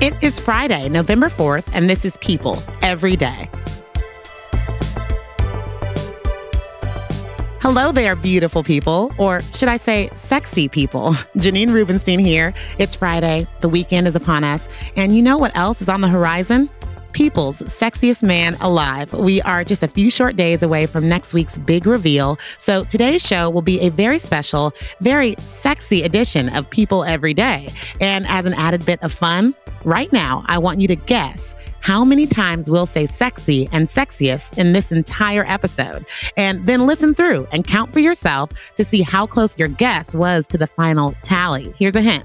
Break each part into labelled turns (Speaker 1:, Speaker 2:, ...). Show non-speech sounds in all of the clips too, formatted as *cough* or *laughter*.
Speaker 1: It is Friday, November 4th, and this is People Every Day. Hello there, beautiful people, or should I say, sexy people. *laughs* Janine Rubenstein here. It's Friday, the weekend is upon us, and you know what else is on the horizon? People's Sexiest Man Alive. We are just a few short days away from next week's big reveal. So today's show will be a very special, very sexy edition of People Every Day. And as an added bit of fun, right now, I want you to guess how many times we'll say sexy and sexiest in this entire episode. And then listen through and count for yourself to see how close your guess was to the final tally. Here's a hint.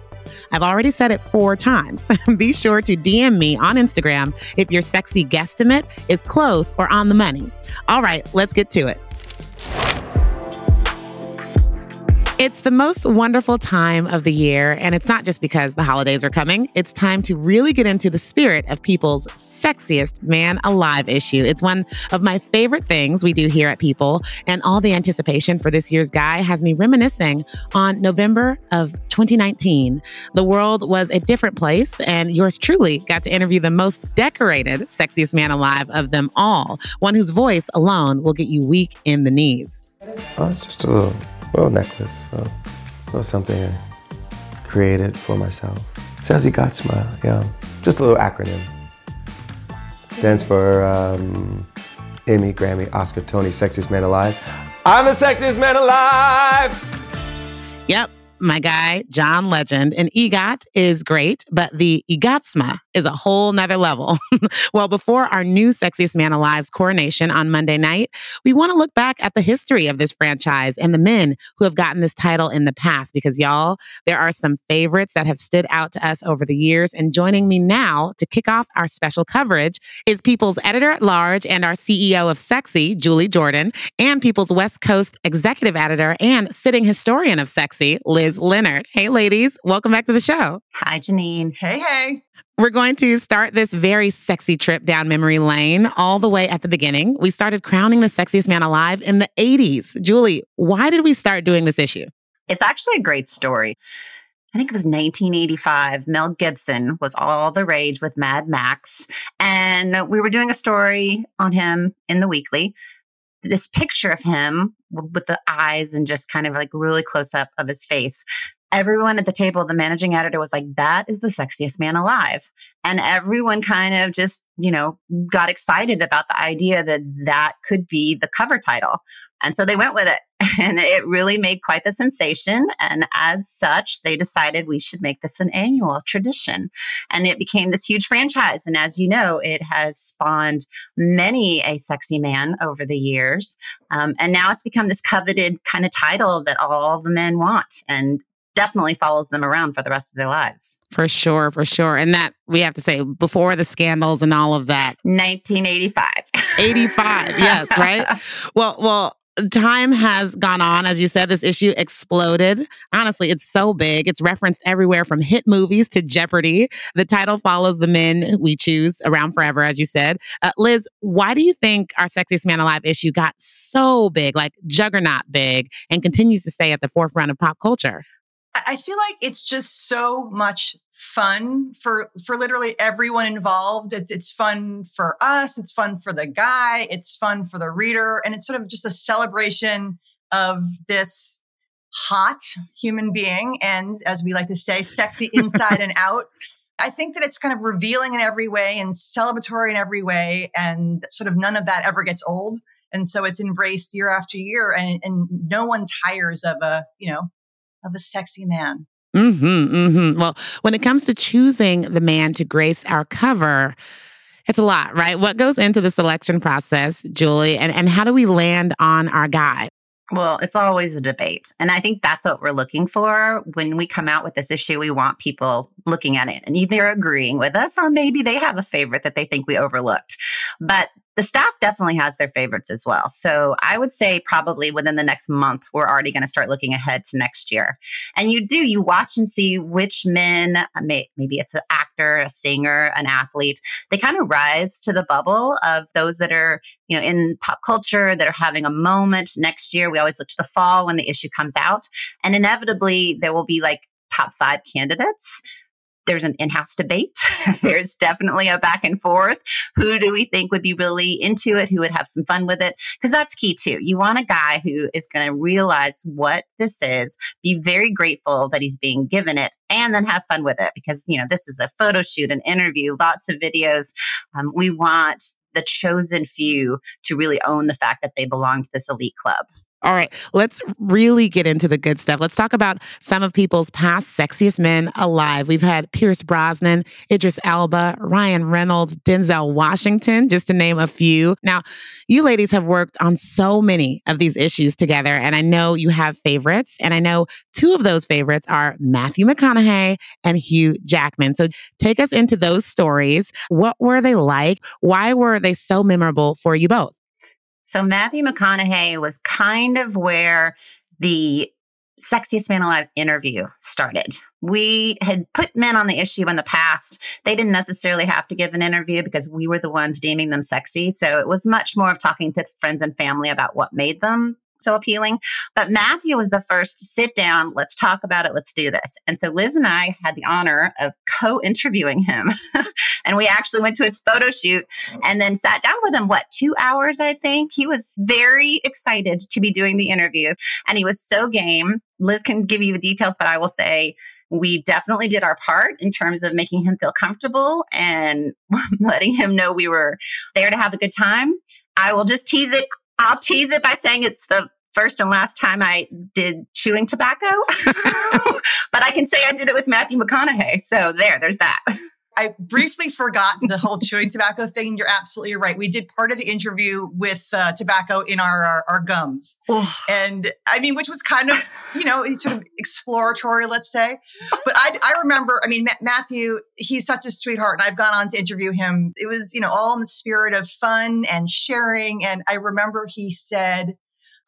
Speaker 1: I've already said it four times. *laughs* Be sure to DM me on Instagram if your sexy guesstimate is close or on the money. All right, let's get to it. It's the most wonderful time of the year, and it's not just because the holidays are coming. It's time to really get into the spirit of people's sexiest man alive issue. It's one of my favorite things we do here at People, and all the anticipation for this year's guy has me reminiscing on November of 2019. The world was a different place, and yours truly got to interview the most decorated, sexiest man alive of them all, one whose voice alone will get you weak in the knees.
Speaker 2: Oh, it's just a little little necklace. So it was something I created for myself. It says EGOTSMA, yeah. Just a little acronym. Stands for um, Emmy, Grammy, Oscar, Tony, Sexiest Man Alive. I'm the sexiest man alive!
Speaker 1: Yep, my guy, John Legend. And EGOT is great, but the EGOTSMA is a whole nother level. *laughs* well, before our new Sexiest Man Alive's coronation on Monday night, we want to look back at the history of this franchise and the men who have gotten this title in the past because, y'all, there are some favorites that have stood out to us over the years. And joining me now to kick off our special coverage is People's editor at large and our CEO of Sexy, Julie Jordan, and People's West Coast executive editor and sitting historian of Sexy, Liz Leonard. Hey, ladies, welcome back to the show.
Speaker 3: Hi, Janine.
Speaker 4: Hey, hey.
Speaker 1: We're going to start this very sexy trip down memory lane all the way at the beginning. We started crowning the sexiest man alive in the 80s. Julie, why did we start doing this issue?
Speaker 3: It's actually a great story. I think it was 1985. Mel Gibson was all the rage with Mad Max. And we were doing a story on him in the weekly. This picture of him with the eyes and just kind of like really close up of his face everyone at the table, the managing editor was like, that is the sexiest man alive. And everyone kind of just, you know, got excited about the idea that that could be the cover title. And so they went with it. *laughs* And it really made quite the sensation. And as such, they decided we should make this an annual tradition. And it became this huge franchise. And as you know, it has spawned many a sexy man over the years. Um, and now it's become this coveted kind of title that all the men want. And definitely follows them around for the rest of their lives.
Speaker 1: For sure, for sure. And that we have to say before the scandals and all of that.
Speaker 3: 1985.
Speaker 1: 85. yes, right? *laughs* Well, well, time has gone on. As you said, this issue exploded. Honestly, it's so big. It's referenced everywhere from hit movies to Jeopardy. The title follows the men we choose around forever, as you said. Uh, Liz, why do you think our Sexiest Man Alive issue got so big, like juggernaut big, and continues to stay at the forefront of pop culture?
Speaker 4: I feel like it's just so much fun for for literally everyone involved. It's it's fun for us, it's fun for the guy, it's fun for the reader, and it's sort of just a celebration of this hot human being and as we like to say sexy inside and *laughs* out. I think that it's kind of revealing in every way and celebratory in every way and sort of none of that ever gets old. And so it's embraced year after year and, and no one tires of a, you know, of a sexy man.
Speaker 1: Mm-hmm, mm-hmm. Well, when it comes to choosing the man to grace our cover, it's a lot, right? What goes into the selection process, Julie, and, and how do we land on our guy?
Speaker 3: Well, it's always a debate. And I think that's what we're looking for when we come out with this issue. We want people looking at it and either agreeing with us or maybe they have a favorite that they think we overlooked. But the staff definitely has their favorites as well. So I would say probably within the next month, we're already going to start looking ahead to next year. And you do, you watch and see which men, uh, maybe it's an actor, a singer, an athlete, they kind of rise to the bubble of those that are, you know, in pop culture that are having a moment next year. We always look to the fall when the issue comes out. And inevitably, there will be like top five candidates there's an in-house debate. *laughs* there's definitely a back and forth. Who do we think would be really into it? Who would have some fun with it? Because that's key too. You want a guy who is going to realize what this is, be very grateful that he's being given it, and then have fun with it. Because you know this is a photo shoot, an interview, lots of videos. Um, we want the chosen few to really own the fact that they belong to this elite club.
Speaker 1: All right, let's really get into the good stuff. Let's talk about some of people's past sexiest men alive. We've had Pierce Brosnan, Idris Elba, Ryan Reynolds, Denzel Washington, just to name a few. Now, you ladies have worked on so many of these issues together, and I know you have favorites. And I know two of those favorites are Matthew McConaughey and Hugh Jackman. So take us into those stories. What were they like? Why were they so memorable for you both?
Speaker 3: So Matthew McConaughey was kind of where the sexiest man alive interview started. We had put men on the issue in the past. They didn't necessarily have to give an interview because we were the ones deeming them sexy. So it was much more of talking to friends and family about what made them so appealing. But Matthew was the first to sit down, let's talk about it, let's do this. And so Liz and I had the honor of co interviewing him. *laughs* and we actually went to his photo shoot and then sat down with him, what, two hours, I think? He was very excited to be doing the interview and he was so game. Liz can give you the details, but I will say, we definitely did our part in terms of making him feel comfortable and *laughs* letting him know we were there to have a good time. I will just tease it. I'll tease it by saying it's the first and last time I did chewing tobacco, *laughs* but I can say I did it with Matthew McConaughey. So there, there's that.
Speaker 4: I briefly forgot the whole chewing tobacco thing. You're absolutely right. We did part of the interview with uh, tobacco in our, our, our gums. And I mean, which was kind of, you know, sort of exploratory, let's say. But I, I remember, I mean, Matthew, he's such a sweetheart. And I've gone on to interview him. It was, you know, all in the spirit of fun and sharing. And I remember he said,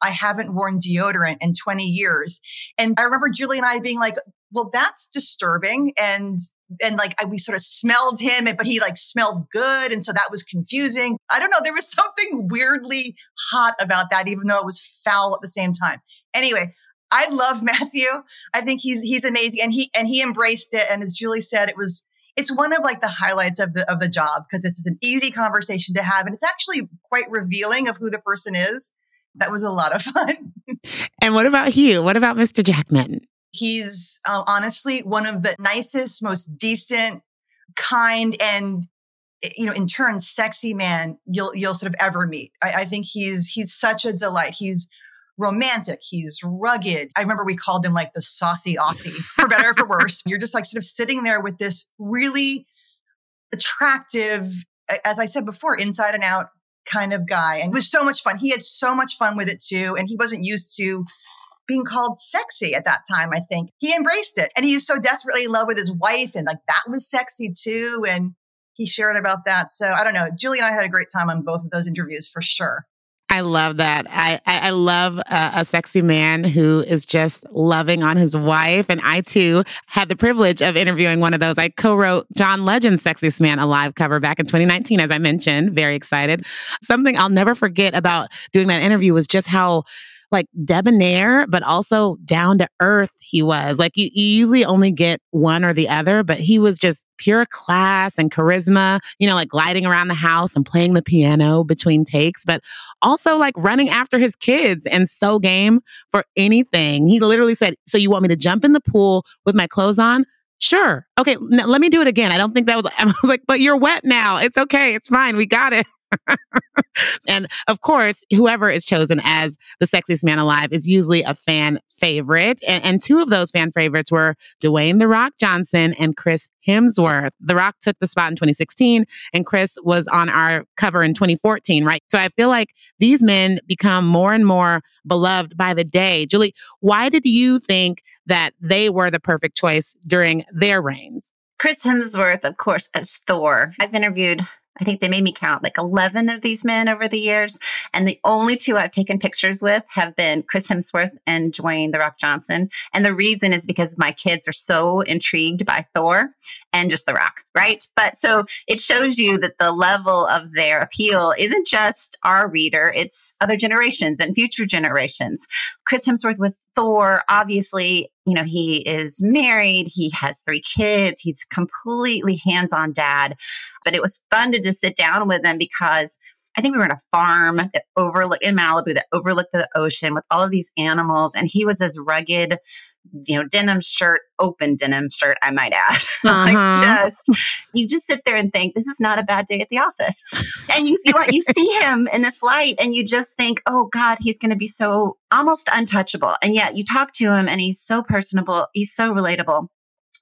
Speaker 4: I haven't worn deodorant in 20 years. And I remember Julie and I being like, well, that's disturbing. And, and like I, we sort of smelled him, but he like smelled good. And so that was confusing. I don't know. There was *laughs* something weirdly hot about that, even though it was foul at the same time. Anyway, I love *laughs* Matthew. I think he's, he's amazing. And he, and he embraced it. And as Julie said, it was, it's one of like the highlights of the, of the job because it's an easy conversation to have. And it's actually quite revealing of who the person is that was a lot of *laughs* fun.
Speaker 1: and what about Hugh? What about Mr. Jackman?
Speaker 4: He's uh, honestly one of the nicest, most decent, kind, and eh, you know, in turn, sexy man you'll you'll sort of ever meet. I, I think he's he's such a delight. He's romantic. He's rugged. I remember we called him like the saucy Aussie, for better or for worse. *laughs* You're just like sort of sitting there with this really attractive, as I said before, inside and out kind of guy. And it was so much fun. He had so much fun with it too. And he wasn't used to being called sexy at that time, I think. He embraced it. And he's so desperately in love with his wife. And like that was sexy too. And he shared about that. So I don't know. Julie and I had a great time on both of those interviews for sure.
Speaker 1: I love that. I, I, I love a, a, sexy man who is just loving on his wife. And I too had the privilege of interviewing one of those. I co-wrote John Legend's Sexiest Man Alive cover back in 2019, as I mentioned. Very excited. Something I'll never forget about doing that interview was just how like debonair, but also down to earth he was. Like you, you usually only get one or the other, but he was just pure class and charisma, you know, like gliding around the house and playing the piano between takes, but also like running after his kids and so game for anything. He literally said, So you want me to jump in the pool with my clothes on? Sure. Okay, let me do it again. I don't think that was, *laughs* I was like, but you're wet now. It's okay. It's fine. We got it. And of course, whoever is chosen as the sexiest man alive is usually a fan favorite. And, and, two of those fan favorites were Dwayne The Rock Johnson and Chris Hemsworth. The Rock took the spot in 2016, and Chris was on our cover in 2014, right? So I feel like these men become more and more beloved by the day. Julie, why did you think that they were the perfect choice during their reigns?
Speaker 3: Chris Hemsworth, of course, as Thor. I've interviewed I think they made me count like 11 of these men over the years. And the only two I've taken pictures with have been Chris Hemsworth and Dwayne The Rock Johnson. And the reason is because my kids are so intrigued by Thor and just The Rock, right? But so it shows you that the level of their appeal isn't just our reader, it's other generations and future generations. Chris Hemsworth with Thor, obviously, you know, he is married, he has three kids, he's completely hands on dad. But it was fun to just sit down with him because I think we were in a farm that overlooked in Malibu that overlooked the ocean with all of these animals. And he was as rugged you know, denim shirt, open denim shirt, I might add. *laughs* Uh-huh. like just you just sit there and think, this is not a bad day at the office. And you see what you *laughs* see him in this light and you just think, oh God, he's gonna be so almost untouchable. And yet you talk to him and he's so personable, he's so relatable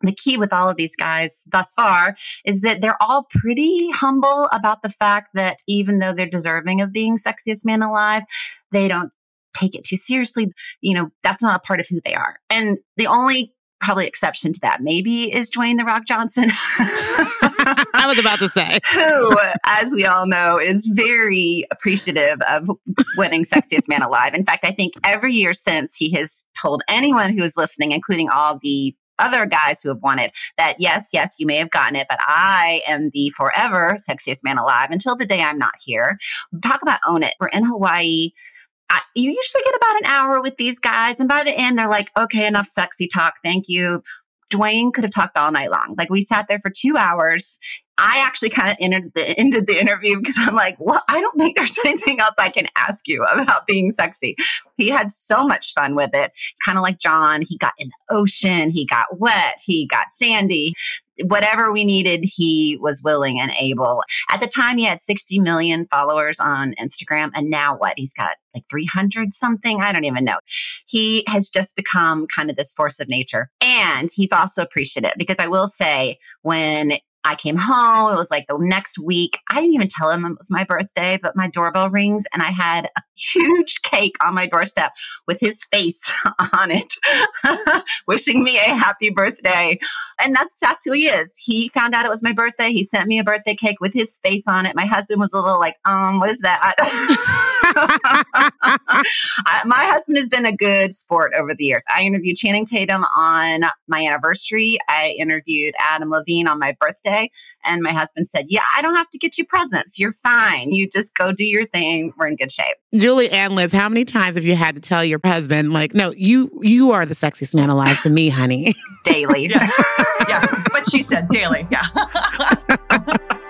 Speaker 3: the key with all of these guys thus far is that they're all pretty humble about the fact that even though they're deserving of being sexiest man alive, they don't take it too seriously. You know, that's not a part of who they are. And the only probably exception to that maybe is Dwayne the Rock Johnson. *laughs*
Speaker 1: I was about to say. *laughs*
Speaker 3: Who, as we all know, is very appreciative of winning Sexiest Man Alive. In fact, I think every year since he has told anyone who is listening, including all the other guys who have won it that yes, yes, you may have gotten it, but I am the forever sexiest man alive until the day I'm not here. Talk about own it. We're in Hawaii. I, you usually get about an hour with these guys, and by the end, they're like, okay, enough sexy talk. Thank you. Dwayne could have talked all night long. Like we sat there for two hours. I actually kind of ended the, ended the interview because I'm like, well, I don't think there's *laughs* anything else I can ask you about being sexy. He had so much fun with it. Kind of like John, he got in the ocean, he got wet, he got sandy. Whatever we needed, he was willing and able. At the time, he had 60 million followers on Instagram. And now what? He's got like 300 something. I don't even know. He has just become kind of this force of nature. And he's also appreciative because I will say, when I came home. It was like the next week. I didn't even tell him it was my birthday, but my doorbell rings and I had a huge *laughs* cake on my doorstep with his face *laughs* on it, *laughs* wishing me a happy birthday. And that's that's who he is. He found out it was my birthday. He sent me a birthday cake with his face on it. My husband was a little like, um, what is that? *laughs* I, my husband has been a good sport over the years. I interviewed Channing Tatum on my anniversary. I interviewed Adam Levine on my birthday. And my husband said, Yeah, I don't have to get you presents. You're fine. You just go do your thing. We're in good shape.
Speaker 1: Julie and Liz, how many times have you had to tell your husband, like, no, you you are the sexiest man alive to me, honey?
Speaker 3: Daily. *laughs*
Speaker 4: yeah. yeah. But she said daily. Yeah. *laughs*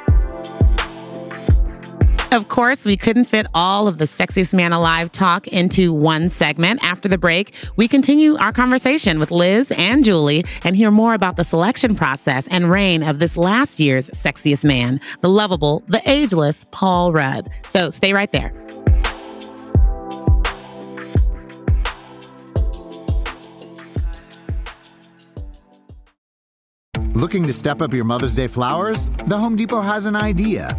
Speaker 1: Of course, we couldn't fit all of the sexiest man alive talk into one segment. After the break, we continue our conversation with Liz and Julie and hear more about the selection process and reign of this last year's sexiest man, the lovable, the ageless Paul Rudd. So stay right there.
Speaker 5: Looking to step up your Mother's Day flowers? The Home Depot has an idea.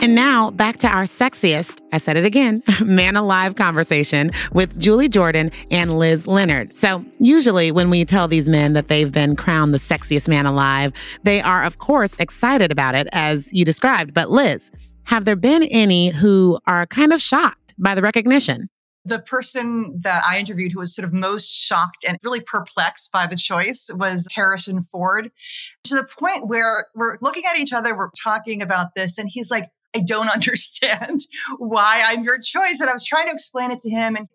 Speaker 1: And now back to our sexiest, I said it again, *laughs* man alive conversation with Julie Jordan and Liz Leonard. So, usually when we tell these men that they've been crowned the sexiest man alive, they are, of course, excited about it, as you described. But, Liz, have there been any who are kind of shocked by the recognition?
Speaker 4: the person that I interviewed who was sort of most shocked and really perplexed by the choice was Harrison Ford to the point where we're looking at each other, we're talking about this, and he's like, I don't *laughs* understand why I'm your choice. And I was trying to explain it to him. And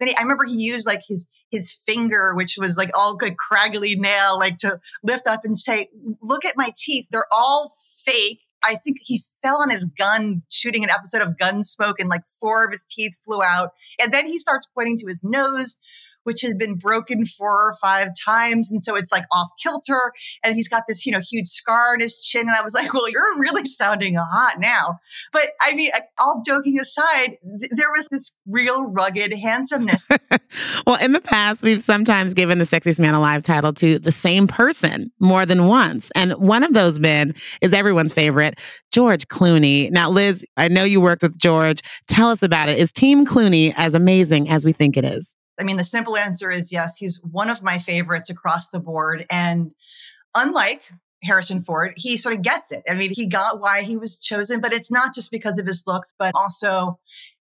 Speaker 4: then he, I remember he used like his, his finger, which was like all good craggly nail, like to lift up and say, look at my teeth. They're all fake. I think he fell on his gun shooting an episode of Gunsmoke and like four of his teeth flew out. And then he starts pointing to his nose, which has been broken four or five times. And so it's like off kilter. And he's got this, you know, huge scar on his chin. And I was like, well, you're really sounding hot now. But I mean, uh, all joking aside, th- there was this real rugged handsomeness. *laughs*
Speaker 1: well, in the past, we've sometimes given the sexiest man alive title to the same person more than once. And one of those men is everyone's favorite, George Clooney. Now, Liz, I know you worked with George. Tell us about it. Is Team Clooney as amazing as we think it is?
Speaker 4: I mean, the simple answer is yes, he's one of my favorites across the board. And unlike Harrison Ford, he sort of gets it. I mean, he got why he was chosen, but it's not just because of his looks, but also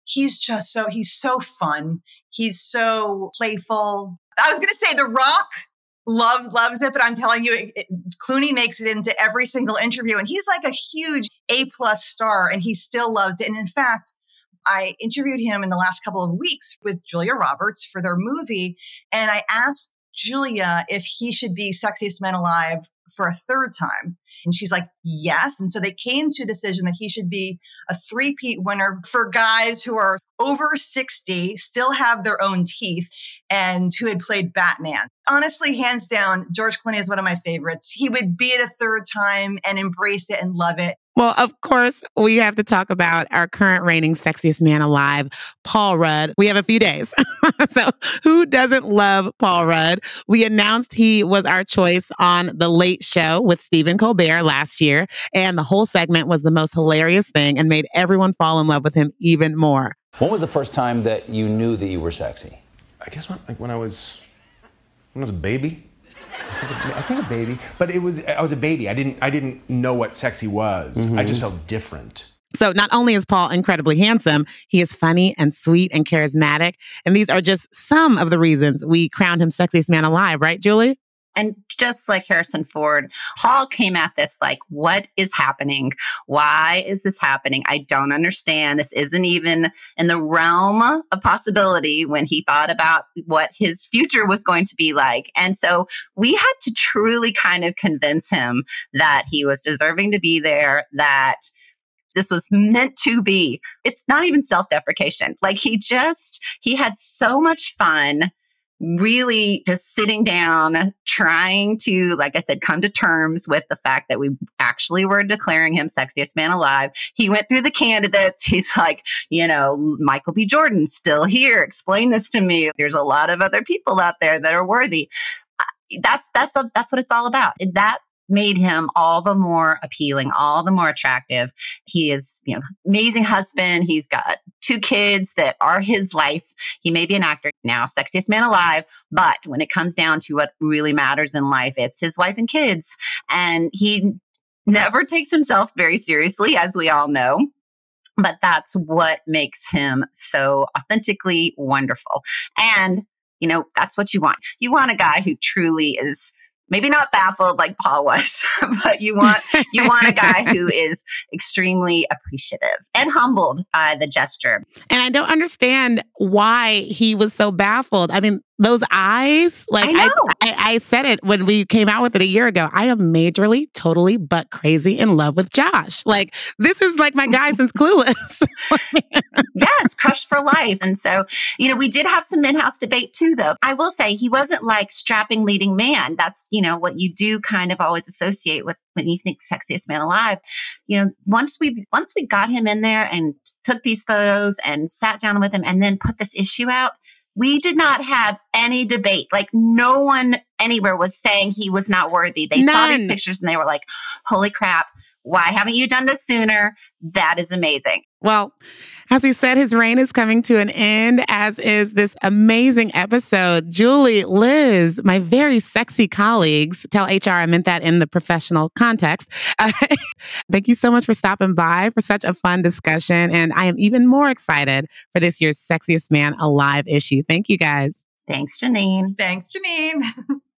Speaker 4: he's just so, he's so fun. He's so playful. I was going to say The Rock loves loves it, but I'm telling you, it, it, Clooney makes it into every single interview, and he's like a huge A plus star, and he still loves it. And in fact, I interviewed him in the last couple of weeks with Julia Roberts for their movie. And I asked Julia if he should be sexiest man alive for a third time. And she's like, yes. And so they came to a decision that he should be a three-peat winner for guys who are over 60, still have their own teeth, and who had played Batman. Honestly, hands down, George Clooney is one of my favorites. He would be it a third time and embrace it and love it.
Speaker 1: Well, of course, we have to talk about our current reigning sexiest man alive, Paul Rudd. We have a few days. *laughs* so, who doesn't love Paul Rudd? We announced he was our choice on The Late Show with Stephen Colbert last year, and the whole segment was the most hilarious thing and made everyone fall in love with him even more.
Speaker 6: When was the first time that you knew that you were sexy?
Speaker 7: I guess when, like when I was when I was a baby. I think a baby, but it was I was a baby. I didn't I didn't know what sexy was. Mm-hmm. I just felt different.
Speaker 1: So not only is Paul incredibly handsome, he is funny and sweet and charismatic, and these are just some of the reasons we crowned him sexiest man alive, right, Julie?
Speaker 3: And just like Harrison Ford, Paul came at this like, what is happening? Why is this happening? I don't understand. This isn't even in the realm of possibility when he thought about what his future was going to be like. And so we had to truly kind of convince him that he was deserving to be there, that this was meant to be. It's not even self deprecation. Like he just, he had so much fun really just sitting down, trying to, like I said, come to terms with the fact that we actually were declaring him sexiest man alive. He went through the candidates. *laughs* He's like, you know, Michael B. Jordan still here. Explain this to me. There's a lot of other people out there that are worthy. That's that's a, that's what it's all about. That made him all the more appealing, all the more attractive. He is, you know, amazing husband. He's got two kids that are his life. He may be an actor now, sexiest man alive, but when it comes down to what really matters in life, it's his wife and kids. And he never takes himself very seriously, as we all know but that's what makes him so authentically wonderful. And, you know, that's what you want. You want a guy who truly is maybe not baffled like Paul was, *laughs* but you want you want a guy who *laughs* is extremely appreciative and humbled by the gesture.
Speaker 1: And I don't understand why he was so baffled. I mean, those eyes, like I, I, I, said it when we came out with it a year ago. I am majorly, totally, but crazy in love with Josh. Like this is like my guy since Clueless. *laughs*
Speaker 3: yes, crushed for life. And so, you know, we did have some in-house debate too, though. I will say he wasn't like strapping leading man. That's you know what you do kind of always associate with when you think sexiest man alive. You know, once we once we got him in there and took these photos and sat down with him and then put this issue out we did not have any debate. Like no one anywhere was saying he was not worthy. They saw these pictures and they were like, holy crap, why haven't you done this sooner? That is amazing.
Speaker 1: Well, as we said, his reign is coming to an end, as is this amazing episode. Julie, Liz, my very sexy colleagues, tell HR I meant that in the professional context. *laughs* thank you so much for stopping by for such a fun discussion. And I am even more excited for this year's Sexiest Man Alive issue. Thank you guys.
Speaker 3: Thanks, Janine.
Speaker 4: Thanks, Janine. *laughs*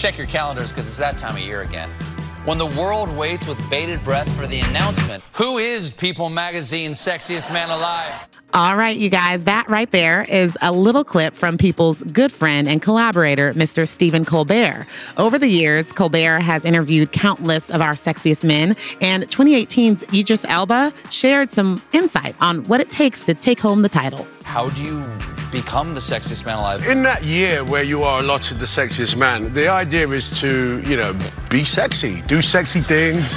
Speaker 8: Check your calendars because it's that time of year again. When the world waits with bated breath for the announcement, who is People Magazine's sexiest man alive?
Speaker 1: All right, you guys, that right there is a little clip from People's good friend and collaborator, Mr. Stephen Colbert. Over the years, Colbert has interviewed countless of our sexiest men, and 2018's Idris Elba shared some insight on what it takes to take home the title.
Speaker 8: How do you become the sexiest man alive?
Speaker 9: In that year where you are allotted the sexiest man, the idea is to, you know, be sexy, do sexy things.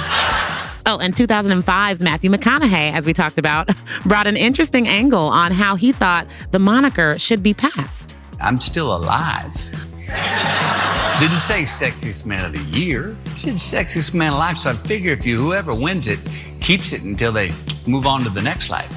Speaker 1: Oh, and 2005's Matthew McConaughey, as we talked about, *laughs* brought an interesting angle on how he thought the moniker should be passed.
Speaker 10: I'm still alive. Didn't say sexiest man of the year. It said sexiest man alive. So I figure if you whoever wins it keeps it until they move on to the next life.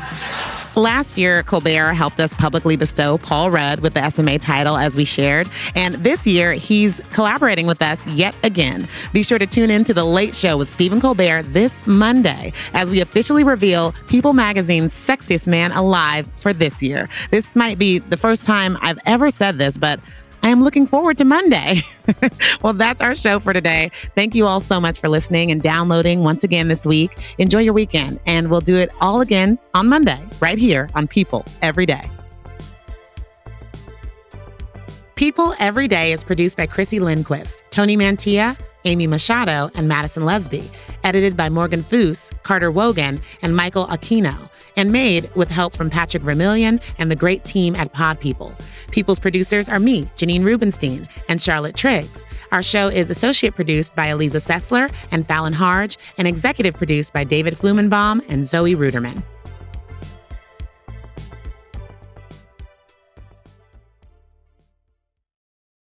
Speaker 1: Last year, Colbert helped us publicly bestow Paul Rudd with the SMA title, as we shared. And this year, he's collaborating with us yet again. Be sure to tune in to The Late Show with Stephen Colbert this Monday as we officially reveal People Magazine's Sexiest Man Alive for this year. This might be the first time I've ever said this, but I am looking forward to Monday. *laughs* well, that's our show for today. Thank you all so much for listening and downloading once again this week. Enjoy your weekend, and we'll do it all again on Monday, right here on People Every Day. People Every Day is produced by Chrissy Lindquist, Tony Mantia, Amy Machado, and Madison Lesby, edited by Morgan Foose, Carter Wogan, and Michael Aquino, and made with help from Patrick Vermillion and the great team at Pod People. People's producers are me, Janine Rubenstein, and Charlotte Triggs. Our show is associate produced by Eliza Sessler and Fallon Harge, and executive produced by David Flumenbaum and Zoe Ruderman.